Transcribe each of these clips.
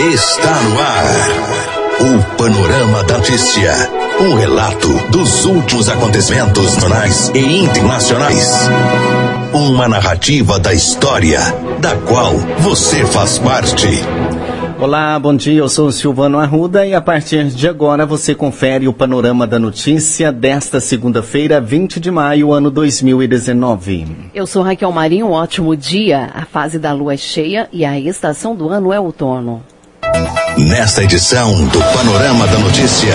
Está no ar. O Panorama da Notícia. Um relato dos últimos acontecimentos nacionais e internacionais. Uma narrativa da história, da qual você faz parte. Olá, bom dia. Eu sou o Silvano Arruda e a partir de agora você confere o panorama da notícia desta segunda-feira, 20 de maio, ano 2019. Eu sou Raquel Marinho. Um ótimo dia. A fase da lua é cheia e a estação do ano é outono. Nesta edição do Panorama da Notícia,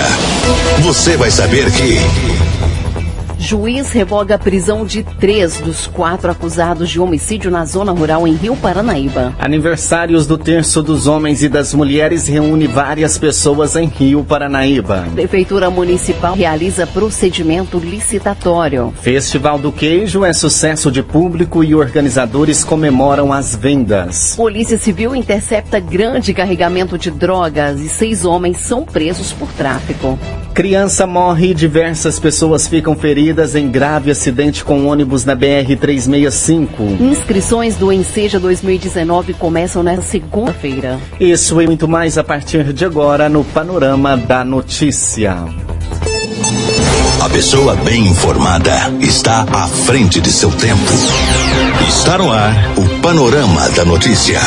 você vai saber que. Juiz revoga a prisão de três dos quatro acusados de homicídio na zona rural em Rio Paranaíba. Aniversários do Terço dos Homens e das Mulheres reúne várias pessoas em Rio Paranaíba. Prefeitura Municipal realiza procedimento licitatório. Festival do Queijo é sucesso de público e organizadores comemoram as vendas. Polícia Civil intercepta grande carregamento de drogas e seis homens são presos por tráfico. Criança morre e diversas pessoas ficam feridas em grave acidente com ônibus na BR-365. Inscrições do Enseja 2019 começam nesta segunda-feira. Isso e muito mais a partir de agora no Panorama da Notícia. A pessoa bem informada está à frente de seu tempo. Está no ar o Panorama da Notícia.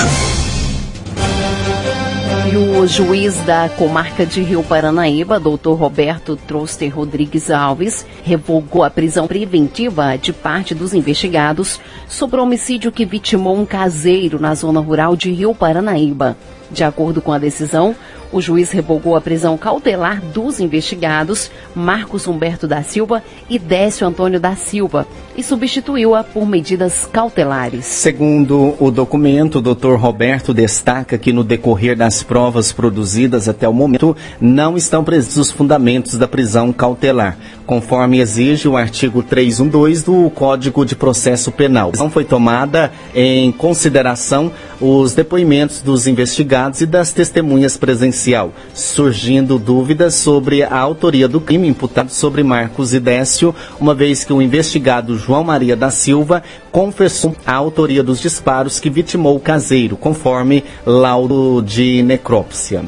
O juiz da comarca de Rio Paranaíba, doutor Roberto Troster Rodrigues Alves, revogou a prisão preventiva de parte dos investigados sobre o homicídio que vitimou um caseiro na zona rural de Rio Paranaíba. De acordo com a decisão, o juiz revogou a prisão cautelar dos investigados Marcos Humberto da Silva e Décio Antônio da Silva e substituiu-a por medidas cautelares. Segundo o documento, o Dr. Roberto destaca que no decorrer das provas produzidas até o momento não estão presentes os fundamentos da prisão cautelar, conforme exige o artigo 312 do Código de Processo Penal. Não foi tomada em consideração os depoimentos dos investigados e das testemunhas presencial, surgindo dúvidas sobre a autoria do crime imputado sobre Marcos e Décio, uma vez que o investigado João Maria da Silva confessou a autoria dos disparos que vitimou o caseiro, conforme laudo de necrópsia.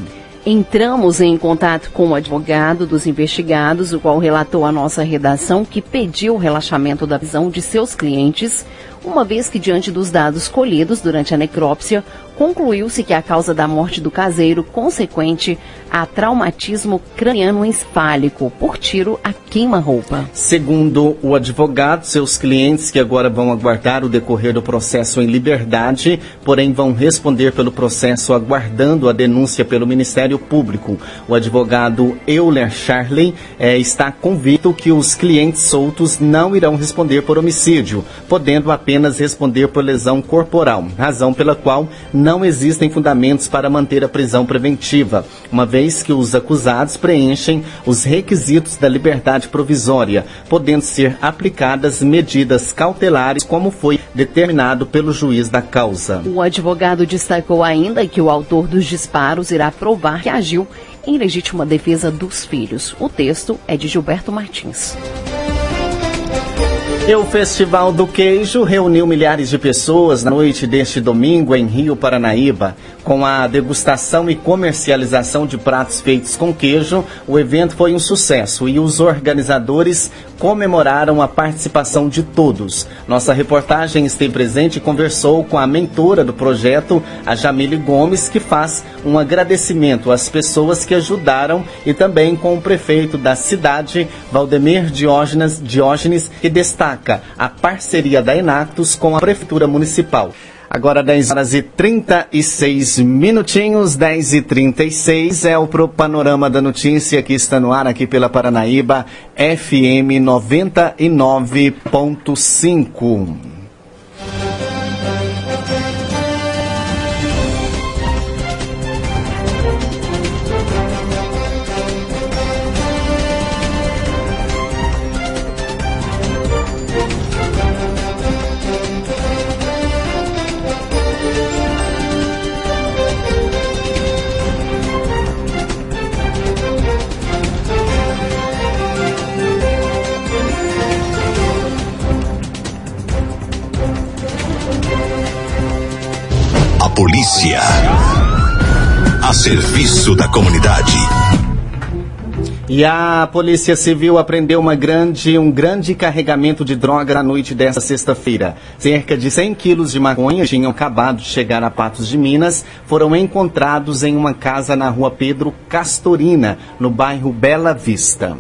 Entramos em contato com o advogado dos investigados, o qual relatou à nossa redação que pediu o relaxamento da prisão de seus clientes, uma vez que, diante dos dados colhidos durante a necrópsia, concluiu-se que a causa da morte do caseiro consequente a traumatismo craniano encefálico por tiro a queima-roupa. Segundo o advogado, seus clientes que agora vão aguardar o decorrer do processo em liberdade, porém vão responder pelo processo aguardando a denúncia pelo Ministério Público. O advogado Euler Charley eh, está convicto que os clientes soltos não irão responder por homicídio, podendo apenas responder por lesão corporal, razão pela qual não existem fundamentos para manter a prisão preventiva, uma vez que os acusados preenchem os requisitos da liberdade provisória, podendo ser aplicadas medidas cautelares, como foi determinado pelo juiz da causa. O advogado destacou ainda que o autor dos disparos irá provar que agiu em legítima defesa dos filhos. O texto é de Gilberto Martins. E o Festival do Queijo reuniu milhares de pessoas na noite deste domingo em Rio Paranaíba. Com a degustação e comercialização de pratos feitos com queijo, o evento foi um sucesso e os organizadores comemoraram a participação de todos. Nossa reportagem esteve presente e conversou com a mentora do projeto, a Jamile Gomes, que faz um agradecimento às pessoas que ajudaram e também com o prefeito da cidade, Valdemir Diógenes, Diógenes que destaca a parceria da Enactus com a Prefeitura Municipal. Agora 10 horas e 36 minutinhos, 10 e 36 é o pro panorama da notícia que está no ar aqui pela Paranaíba FM 99.5. E a Polícia Civil apreendeu uma grande, um grande carregamento de droga na noite desta sexta-feira. Cerca de 100 quilos de maconha tinham acabado de chegar a Patos de Minas, foram encontrados em uma casa na rua Pedro Castorina, no bairro Bela Vista.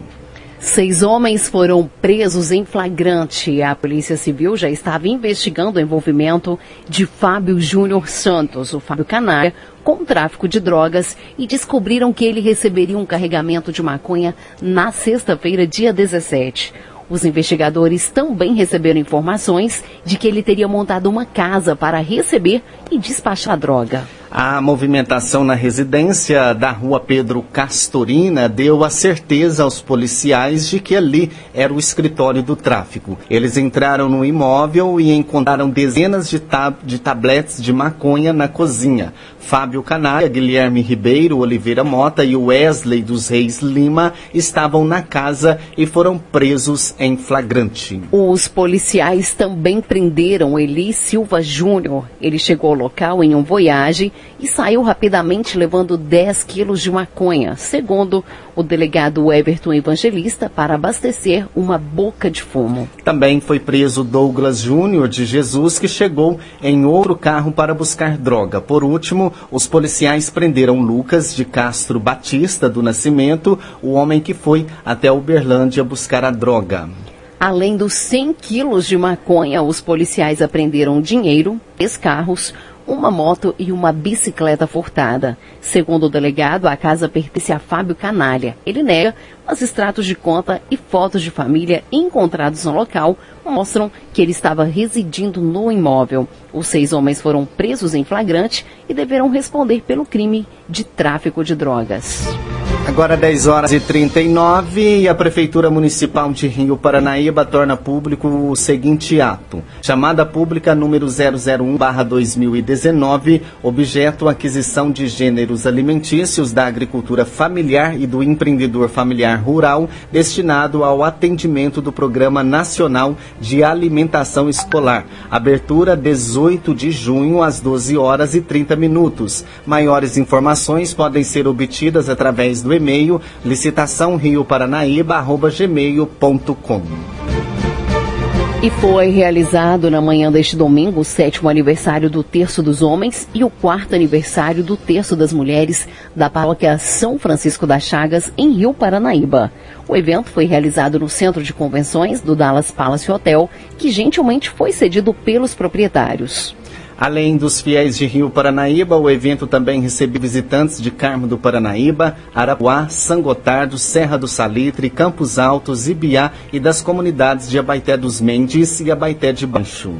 Seis homens foram presos em flagrante. A Polícia Civil já estava investigando o envolvimento de Fábio Júnior Santos, o Fábio Canária, com tráfico de drogas e descobriram que ele receberia um carregamento de maconha na sexta-feira, dia 17. Os investigadores também receberam informações de que ele teria montado uma casa para receber e despachar droga. A movimentação na residência da rua Pedro Castorina deu a certeza aos policiais de que ali era o escritório do tráfico. Eles entraram no imóvel e encontraram dezenas de, tab de tabletes de maconha na cozinha. Fábio Canária, Guilherme Ribeiro, Oliveira Mota e Wesley dos Reis Lima estavam na casa e foram presos em flagrante. Os policiais também prenderam Eli Silva Júnior. Ele chegou ao local em um voyage e saiu rapidamente levando 10 quilos de maconha, segundo o delegado Everton Evangelista, para abastecer uma boca de fumo. Também foi preso Douglas Júnior de Jesus, que chegou em outro carro para buscar droga. Por último, os policiais prenderam Lucas de Castro Batista do Nascimento, o homem que foi até Uberlândia buscar a droga. Além dos 100 quilos de maconha, os policiais apreenderam dinheiro, três carros, uma moto e uma bicicleta furtada. Segundo o delegado, a casa pertence a Fábio Canalha. Ele nega, mas extratos de conta e fotos de família encontrados no local mostram que ele estava residindo no imóvel. Os seis homens foram presos em flagrante e deverão responder pelo crime de tráfico de drogas. Agora 10 horas e 39 e a Prefeitura Municipal de Rio Paranaíba torna público o seguinte ato. Chamada pública número 001-2019, objeto aquisição de gêneros alimentícios da agricultura familiar e do empreendedor familiar rural, destinado ao atendimento do Programa Nacional de Alimentação Escolar. Abertura 18 de junho às 12 horas e 30 minutos. Maiores informações podem ser obtidas através do e-mail licitaçãorioparanaíba.gmail.com. E foi realizado na manhã deste domingo o sétimo aniversário do Terço dos Homens e o quarto aniversário do Terço das Mulheres da paróquia São Francisco das Chagas, em Rio Paranaíba. O evento foi realizado no Centro de Convenções do Dallas Palace Hotel, que gentilmente foi cedido pelos proprietários. Além dos fiéis de Rio Paranaíba, o evento também recebeu visitantes de Carmo do Paranaíba, Arapuá, São Gotardo, Serra do Salitre, Campos Altos, Ibiá e das comunidades de Abaité dos Mendes e Abaité de Baixo.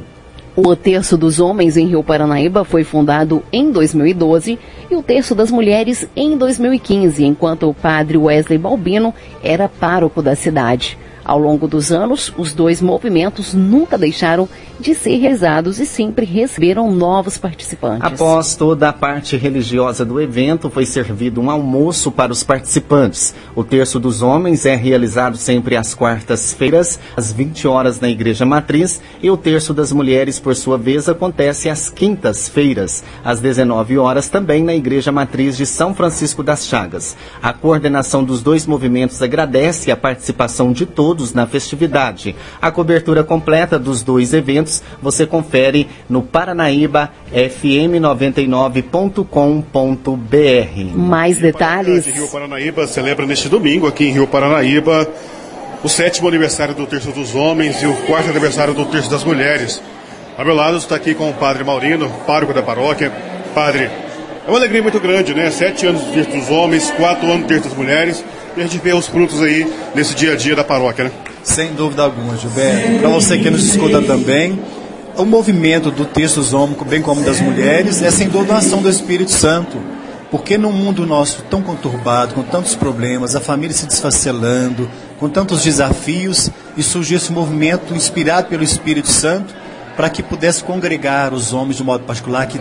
O Terço dos Homens em Rio Paranaíba foi fundado em 2012 e o Terço das Mulheres em 2015, enquanto o padre Wesley Balbino era pároco da cidade. Ao longo dos anos, os dois movimentos nunca deixaram de ser realizados e sempre receberam novos participantes. Após toda a parte religiosa do evento, foi servido um almoço para os participantes. O Terço dos Homens é realizado sempre às quartas-feiras, às 20 horas na Igreja Matriz, e o Terço das Mulheres, por sua vez, acontece às quintas-feiras, às 19 horas também na Igreja Matriz de São Francisco das Chagas. A coordenação dos dois movimentos agradece a participação de todos na festividade. A cobertura completa dos dois eventos você confere no Paranaíba FM 99.com.br. Mais detalhes. Rio Paranaíba celebra neste domingo aqui em Rio Paranaíba o sétimo aniversário do Terço dos Homens e o quarto aniversário do Terço das Mulheres. A meu lado está aqui com o Padre Maurino, pároco da paróquia. Padre, é uma alegria muito grande, né? Sete anos do dos Homens, quatro anos do das Mulheres. E a gente vê os frutos aí nesse dia a dia da paróquia, né? Sem dúvida alguma, Gilberto. Para você que nos escuta também, o movimento do texto dos homens, bem como das mulheres, é sem dúvida uma ação do Espírito Santo. Porque num mundo nosso tão conturbado, com tantos problemas, a família se desfacelando, com tantos desafios, e surgiu esse movimento inspirado pelo Espírito Santo para que pudesse congregar os homens de modo particular que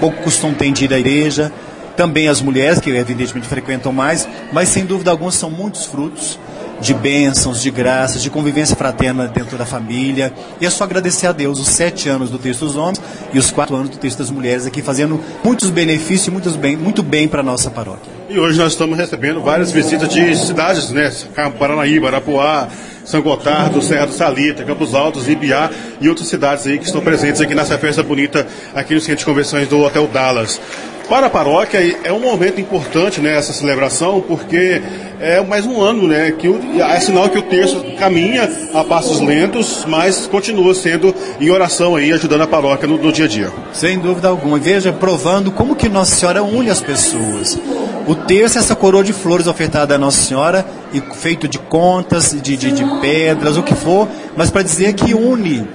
pouco costume ter de ir à igreja, também as mulheres, que evidentemente frequentam mais, mas sem dúvida alguma são muitos frutos de bênçãos, de graças, de convivência fraterna dentro da família. E é só agradecer a Deus os sete anos do texto dos homens e os quatro anos do texto das mulheres aqui, fazendo muitos benefícios e muitos bem, muito bem para a nossa paróquia. E hoje nós estamos recebendo várias visitas de cidades, né? Paranaíba, Arapuá, São Gotardo, Serra do Salita, Campos Altos, Ibiá e outras cidades aí que estão presentes aqui nessa festa bonita aqui no Centro de Convenções do Hotel Dallas. Para a paróquia é um momento importante né, essa celebração, porque é mais um ano né, que é sinal que o terço caminha a passos lentos, mas continua sendo em oração aí, ajudando a paróquia no, no dia a dia. Sem dúvida alguma. Veja, provando como que Nossa Senhora une as pessoas. O terço é essa coroa de flores ofertada a Nossa Senhora, e feito de contas, de, de, de pedras, o que for, mas para dizer que une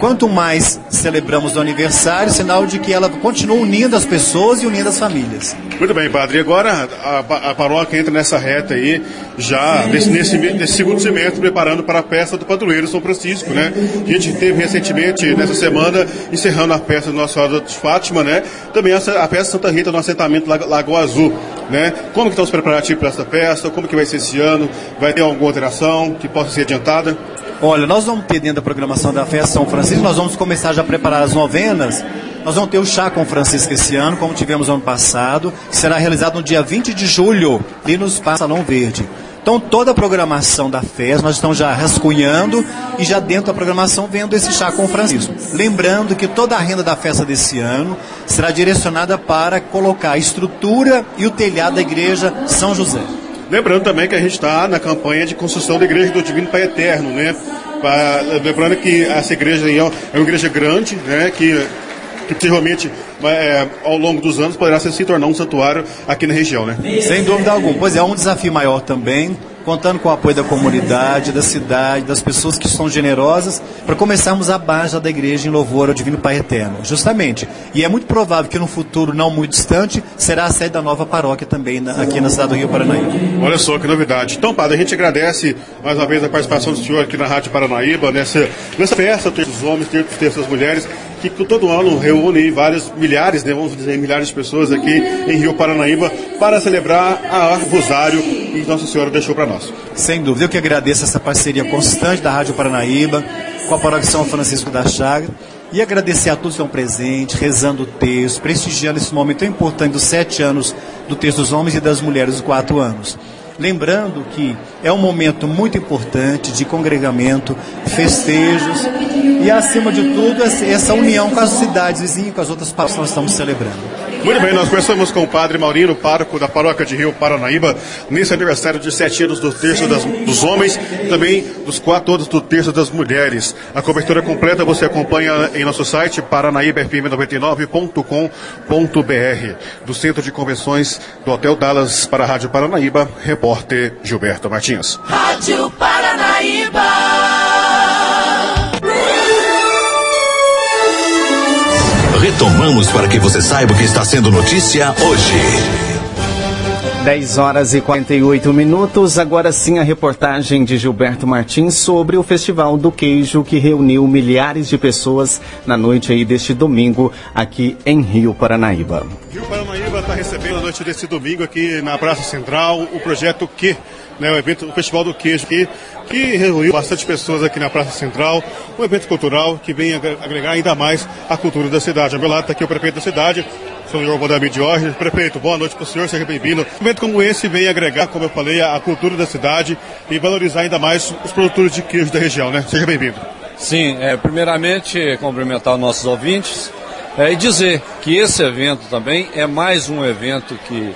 Quanto mais celebramos o aniversário, sinal de que ela continua unindo as pessoas e unindo as famílias. Muito bem, padre. E agora a, a paróquia entra nessa reta aí, já nesse, nesse, nesse, segundo semestre, preparando para a festa do padroeiro São Francisco, né? A gente teve recentemente, nessa semana, encerrando a festa do Nossa Senhora de Fátima, né? Também a, a festa Santa Rita no assentamento Lagoa Azul, né? Como que estão os preparativos para essa festa? Como que vai ser esse ano? Vai ter alguma alteração que possa ser adiantada? Olha, nós vamos ter dentro da programação da festa São Francisco, nós vamos começar já a preparar as novenas. Nós vamos ter o chá com Francisco esse ano, como tivemos ano passado, que será realizado no dia 20 de julho, ali no Salão Verde. Então, toda a programação da festa, nós estamos já rascunhando e já dentro da programação vendo esse chá com Francisco. Lembrando que toda a renda da festa desse ano será direcionada para colocar a estrutura e o telhado da igreja São José. Lembrando também que a gente está na campanha de construção da Igreja do Divino Pai Eterno, né? lembrando que essa igreja aí é uma igreja grande, né? Que que possivelmente é, ao longo dos anos poderá se tornar um santuário aqui na região, né? Sem dúvida alguma. Pois é, um desafio maior também contando com o apoio da comunidade, da cidade, das pessoas que são generosas, para começarmos a base da igreja em louvor ao Divino Pai Eterno. Justamente. E é muito provável que no futuro não muito distante será a sede da nova paróquia também na, aqui na cidade do Rio Paranaíba. Olha só que novidade. Então, padre, a gente agradece mais uma vez a participação do senhor aqui na Rádio Paranaíba, nessa, nessa festa, terço dos homens, terço das mulheres, que todo ano reúne vários milhares, né, vamos dizer, milhares de pessoas aqui em Rio Paranaíba para celebrar a Rosário que Nossa Senhora deixou para nós. Sem dúvida, eu que agradeço essa parceria constante da Rádio Paranaíba com a Paróquia São Francisco da Chaga e agradecer a todos que estão presentes, rezando o texto, prestigiando esse momento tão importante dos sete anos do texto dos homens e das mulheres dos quatro anos. Lembrando que é um momento muito importante de congregamento, festejos e, acima de tudo, essa união com as cidades vizinhas, com as outras paróquias que nós estamos celebrando. Muito bem, nós conversamos com o Padre Maurino, pároco da paróquia de Rio Paranaíba, nesse aniversário de sete anos do terço das, dos homens, também dos quatro anos do terço das mulheres. A cobertura completa você acompanha em nosso site paranaíbafm99.com.br. Do Centro de Convenções do Hotel Dallas para a Rádio Paranaíba, repórter Gilberto Martins. Rádio Paranaíba. Retomamos para que você saiba o que está sendo notícia hoje. 10 horas e 48 minutos. Agora sim a reportagem de Gilberto Martins sobre o Festival do Queijo que reuniu milhares de pessoas na noite aí deste domingo aqui em Rio Paranaíba. Rio Paranaíba está recebendo a noite desse domingo aqui na Praça Central o projeto Que né, o evento, o Festival do Queijo, que, que reuniu bastante pessoas aqui na Praça Central, um evento cultural que vem agregar ainda mais a cultura da cidade. Ao meu lado está aqui o prefeito da cidade, o senhor Bodami Jorge. Prefeito, boa noite para o senhor, seja bem-vindo. Um evento como esse vem agregar, como eu falei, a, cultura da cidade e valorizar ainda mais os produtores de queijo da região, né? Seja bem-vindo. Sim, é, primeiramente cumprimentar os nossos ouvintes é, e dizer que esse evento também é mais um evento que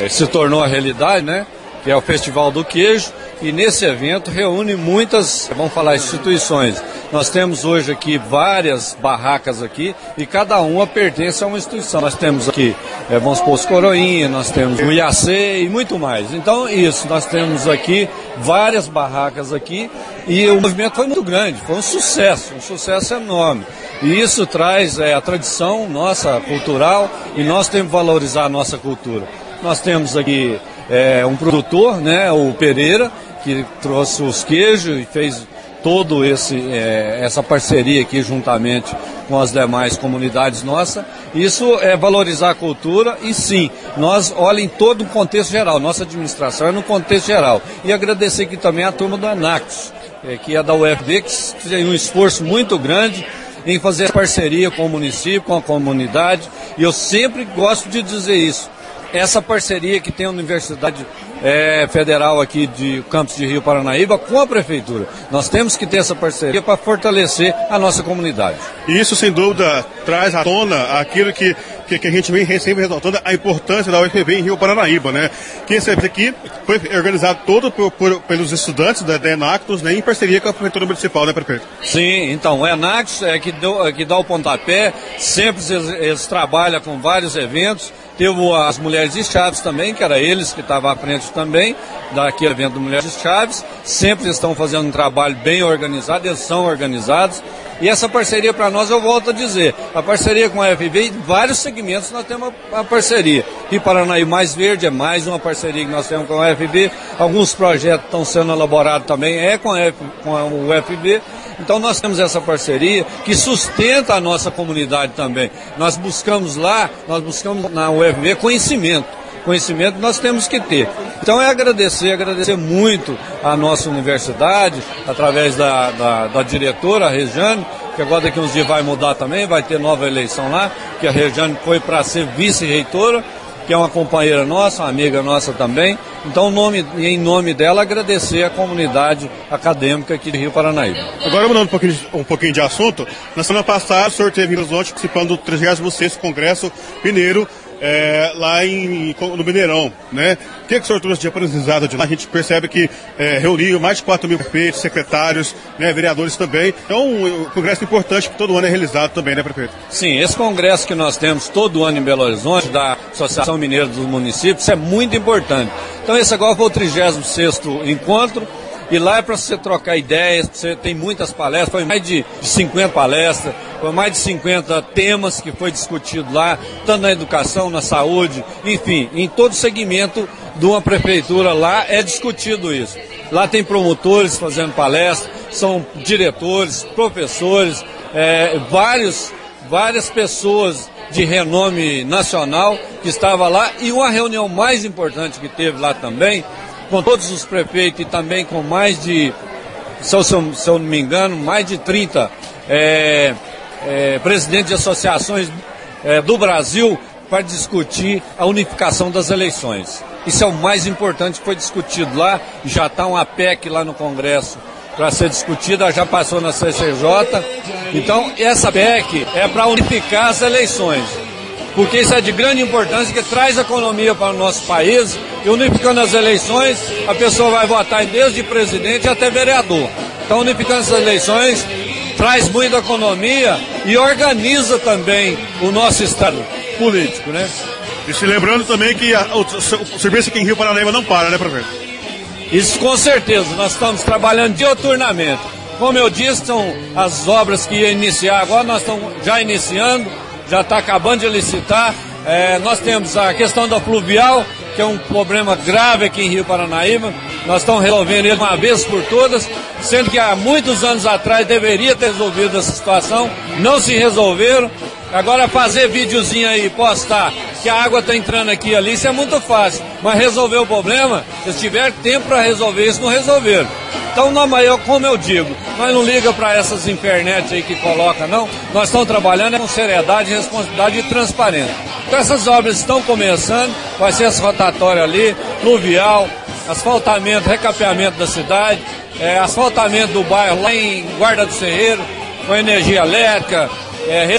é, se tornou a realidade, né? Que é o Festival do Queijo, e nesse evento reúne muitas, vamos falar, instituições. Nós temos hoje aqui várias barracas aqui e cada uma pertence a uma instituição. Nós temos aqui, é, vamos supor, os Coroinha, nós temos o Iacê e muito mais. Então, isso, nós temos aqui várias barracas aqui e o movimento foi muito grande, foi um sucesso, um sucesso enorme. E isso traz é, a tradição nossa cultural e nós temos que valorizar a nossa cultura. Nós temos aqui é, um produtor, né, o Pereira, que trouxe os queijos e fez todo esse é, essa parceria aqui juntamente com as demais comunidades nossas. Isso é valorizar a cultura e sim, nós olhem todo o contexto geral, nossa administração é no contexto geral. E agradecer aqui também a turma do Anax, é, que é da UFB, que tem um esforço muito grande em fazer parceria com o município, com a comunidade, e eu sempre gosto de dizer isso. Essa parceria que tem a Universidade é, Federal aqui de Campos de Rio Paranaíba com a Prefeitura. Nós temos que ter essa parceria para fortalecer a nossa comunidade. E isso, sem dúvida, traz à tona aquilo que, que, que a gente vem sempre ressaltando, a importância da UFB em Rio Paranaíba, né? Que esse evento aqui foi organizado todo por, por, pelos estudantes da, da Enactus, né, em parceria com a Prefeitura Municipal, né, prefeito? Sim, então, o Enactus é que, deu, é que dá o pontapé, sempre eles, eles trabalham com vários eventos, Teve as Mulheres de Chaves também, que era eles que estavam à frente também, daquele evento Mulheres de Chaves. Sempre estão fazendo um trabalho bem organizado, eles são organizados. E essa parceria para nós, eu volto a dizer, a parceria com a FB, em vários segmentos nós temos a parceria. E Paranaí Mais Verde é mais uma parceria que nós temos com a FB. Alguns projetos estão sendo elaborados também, é com, a F, com a UFB. Então nós temos essa parceria que sustenta a nossa comunidade também. Nós buscamos lá, nós buscamos na UFB conhecimento. Conhecimento nós temos que ter. Então é agradecer, agradecer muito a nossa universidade, através da, da, da diretora, a Rejane, que agora daqui uns dias vai mudar também, vai ter nova eleição lá, que a Rejane foi para ser vice-reitora que é uma companheira nossa, uma amiga nossa também. Então, nome, em nome dela, agradecer a comunidade acadêmica aqui de Rio Paranaíba. Agora, mudando um pouquinho, um pouquinho de assunto, na semana passada o senhor teve em Horizonte participando do 36º Congresso Mineiro é, lá em, no Mineirão, né? O que, que o senhor trouxe de aprendizado de lá? A gente percebe que é, reuniu mais de 4 mil prefeitos, secretários, né, vereadores também. Então, um, congresso importante que todo ano é realizado também, né, prefeito? Sim, esse congresso que nós temos todo ano em Belo Horizonte, da Associação Mineira dos Municípios, é muito importante. Então, esse agora foi o 36º encontro e lá é para você trocar ideias, você tem muitas palestras, foi mais de 50 palestras, foi mais de 50 temas que foi discutido lá, tanto na educação, na saúde, enfim, em todo segmento de uma prefeitura lá é discutido isso. Lá tem promotores fazendo palestras, são diretores, professores, é, vários, várias pessoas de renome nacional que estava lá e uma reunião mais importante que teve lá também com todos os prefeitos e também com mais de, se eu, se eu não me engano, mais de 30 é, é, presidentes de associações é, do Brasil para discutir a unificação das eleições. Isso é o mais importante que foi discutido lá, já está uma PEC lá no Congresso para ser discutida, já passou na CCJ. Então, essa PEC é para unificar as eleições porque isso é de grande importância, que traz economia para o nosso país, e unificando as eleições, a pessoa vai votar desde presidente até vereador. Então, unificando essas eleições, traz muita economia e organiza também o nosso Estado político, né? E se lembrando também que a, o, o, serviço aqui em Rio Paranaíba não para, né, prefeito? Isso com certeza, nós estamos trabalhando dioturnamente. Como eu disse, são as obras que ia iniciar agora, nós estamos já iniciando, já está acabando de licitar. É, nós temos a questão da pluvial, que é um problema grave aqui em Rio Paranaíba. Nós estamos resolvendo ele uma vez por todas, sendo que há muitos anos atrás deveria ter resolvido essa situação, não se resolveram. Agora fazer videozinho aí, postar que a água está entrando aqui ali, isso é muito fácil. Mas resolver o problema, se tiver tempo para resolver isso, não resolveram. Então, na maior, como eu digo, nós não liga para essas internet aí que coloca, não. Nós estamos trabalhando com seriedade, responsabilidade e transparência. Então, essas obras estão começando, vai ser essa rotatória ali, pluvial, asfaltamento, recapeamento da cidade, é, asfaltamento do bairro lá em Guarda do Serreiro, com energia elétrica, é,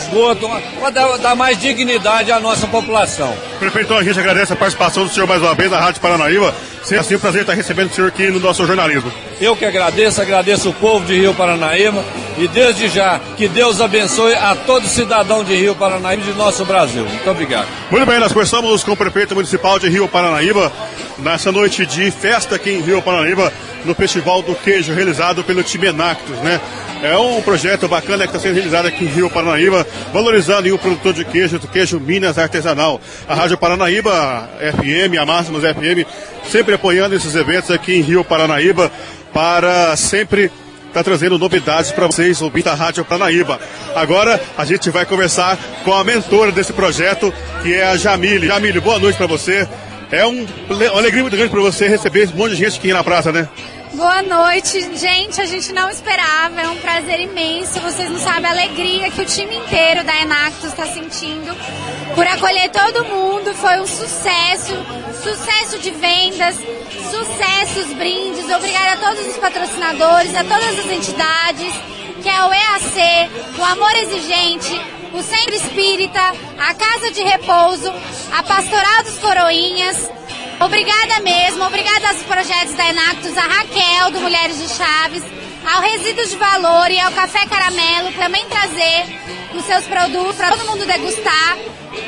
para dar, dar, mais dignidade à nossa população. Prefeito, a gente agradece a participação do senhor mais uma vez na Rádio Paranaíba. Sempre assim, um prazer estar recebendo o senhor aqui no nosso jornalismo. Eu que agradeço, agradeço o povo de Rio Paranaíba e desde já que Deus abençoe a todo cidadão de Rio Paranaíba e de nosso Brasil. Muito obrigado. Muito bem, nós conversamos com o prefeito municipal de Rio Paranaíba nessa noite de festa aqui em Rio Paranaíba no Festival do Queijo realizado pelo time Enactus, né? É um projeto bacana que está sendo realizado aqui em Rio Paranaíba, valorizando o produtor de queijo, do queijo Minas Artesanal. A Rádio Paranaíba FM, a Máximos FM, sempre apoiando esses eventos aqui em Rio Paranaíba para sempre está trazendo novidades para vocês, ouvir da Rádio Paranaíba. Agora a gente vai conversar com a mentora desse projeto, que é a Jamile. Jamile, boa noite para você. É um, uma alegria muito grande para você receber um monte de gente aqui na praça, né? Boa noite, gente. A gente não esperava, é um prazer imenso. Vocês não sabem a alegria que o time inteiro da Enactus está sentindo por acolher todo mundo. Foi um sucesso, sucesso de vendas, sucessos, brindes. Obrigada a todos os patrocinadores, a todas as entidades, que é o EAC, o Amor Exigente, o Centro Espírita, a Casa de Repouso, a Pastoral dos Coroinhas. Obrigada mesmo, obrigada aos projetos da Enactus, a Raquel, do Mulheres de Chaves, ao Resíduos de Valor e ao Café Caramelo, também trazer os seus produtos para todo mundo degustar.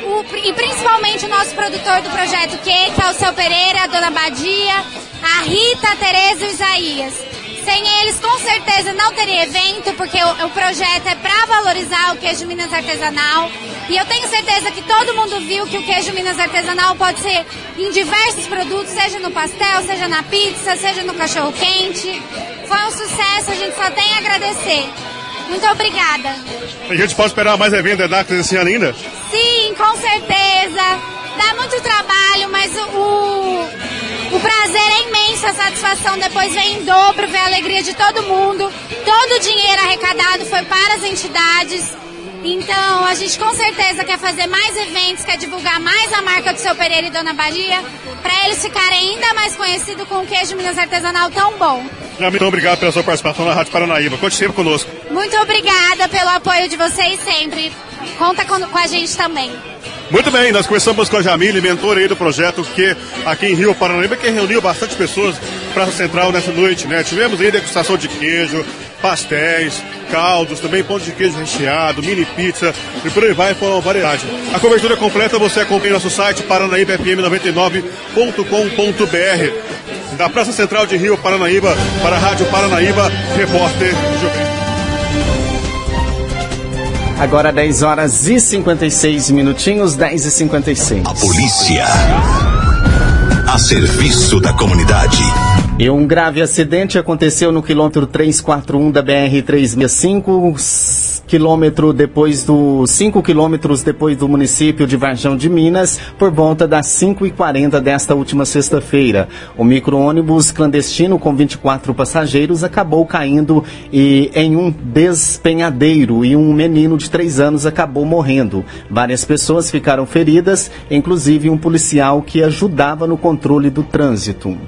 O, e principalmente o nosso produtor do projeto Que, que é o seu Pereira, a Dona Badia, a Rita, a Tereza e o Isaías. Sem eles, com certeza, não teria evento, porque o, o projeto é para valorizar o queijo Minas artesanal. E eu tenho certeza que todo mundo viu que o queijo Minas artesanal pode ser em diversos produtos, seja no pastel, seja na pizza, seja no cachorro quente. Foi um sucesso, a gente só tem a agradecer. Muito obrigada. A gente pode esperar mais eventos da Enactus esse ano ainda? Sim, com certeza. Dá muito trabalho, mas o, o, o prazer é imenso, a satisfação depois vem em dobro, ver a alegria de todo mundo. Todo o dinheiro arrecadado foi para as entidades. Então, a gente com certeza quer fazer mais eventos, quer divulgar mais a marca do seu Pereira e Dona Bahia, para eles ficarem ainda mais conhecidos com o queijo Minas Artesanal tão bom. Muito obrigado pela sua participação na Rádio Paranaíba. Conte sempre conosco. Muito obrigada pelo apoio de vocês sempre. Conta com, com a gente também. Muito bem, nós começamos com a Jamile, mentora aí do projeto que aqui em Rio Paranaíba, que reuniu bastante pessoas para a Central nessa noite, né? Tivemos aí degustação de queijo, pastéis, caldos, também pão de queijo recheado, mini pizza e por aí vai, foi uma variedade. A cobertura completa você acompanha no nosso site paranaíbafm99.com.br. Da Praça Central de Rio Paranaíba para a Rádio Paranaíba, repórter Gilberto. Agora 10 horas e 56 minutinhos, 10 e 56. A polícia. A serviço da comunidade. E um grave acidente aconteceu no quilômetro 341 da BR-365, quilômetro depois do 5 quilômetros depois do município de Varjão de Minas, por volta das 5h40 desta última sexta-feira. O micro-ônibus clandestino com 24 passageiros acabou caindo e, em um despenhadeiro e um menino de 3 anos acabou morrendo. Várias pessoas ficaram feridas, inclusive um policial que ajudava no controle do trânsito.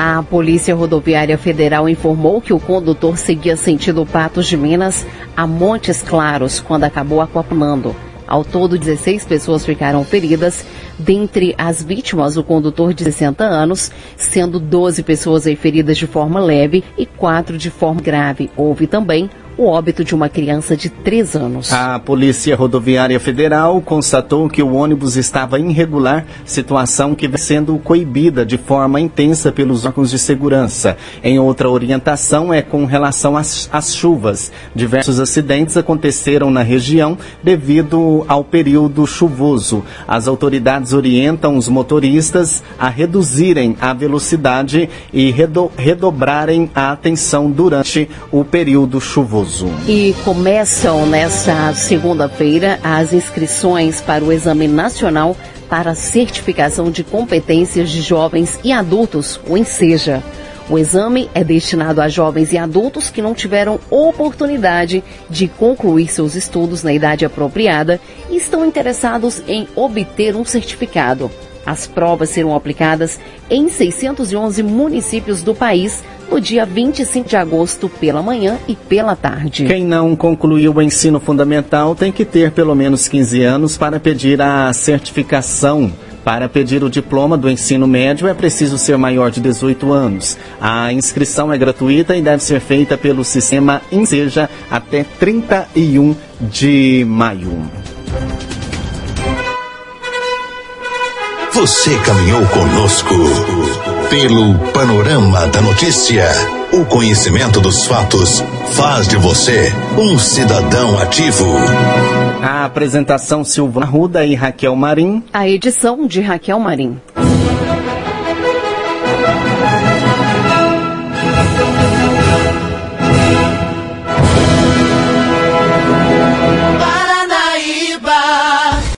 A Polícia Rodoviária Federal informou que o condutor seguia sentido Patos de Minas a Montes Claros quando acabou acoplando. Ao todo, 16 pessoas ficaram feridas. Dentre as vítimas, o condutor de 60 anos, sendo 12 pessoas feridas de forma leve e 4 de forma grave. Houve também o óbito de uma criança de 3 anos. A Polícia Rodoviária Federal constatou que o ônibus estava irregular, situação que vem sendo coibida de forma intensa pelos órgãos de segurança. Em outra orientação é com relação às, às chuvas. Diversos acidentes aconteceram na região devido ao período chuvoso. As autoridades orientam os motoristas a reduzirem a velocidade e redo, redobrarem a atenção durante o período chuvoso. E começam nesta segunda-feira as inscrições para o Exame Nacional para Certificação de Competências de Jovens e Adultos, o ENSEJA. O exame é destinado a jovens e adultos que não tiveram oportunidade de concluir seus estudos na idade apropriada e estão interessados em obter um certificado. As provas serão aplicadas em 611 municípios do país no dia 25 de agosto pela manhã e pela tarde. Quem não concluiu o ensino fundamental tem que ter pelo menos 15 anos para pedir a certificação. Para pedir o diploma do ensino médio é preciso ser maior de 18 anos. A inscrição é gratuita e deve ser feita pelo sistema Inseja até 31 de maio. Você caminhou conosco pelo panorama da notícia. O conhecimento dos fatos faz de você um cidadão ativo. A apresentação Silvana Ruda e Raquel Marim. A edição de Raquel Marim.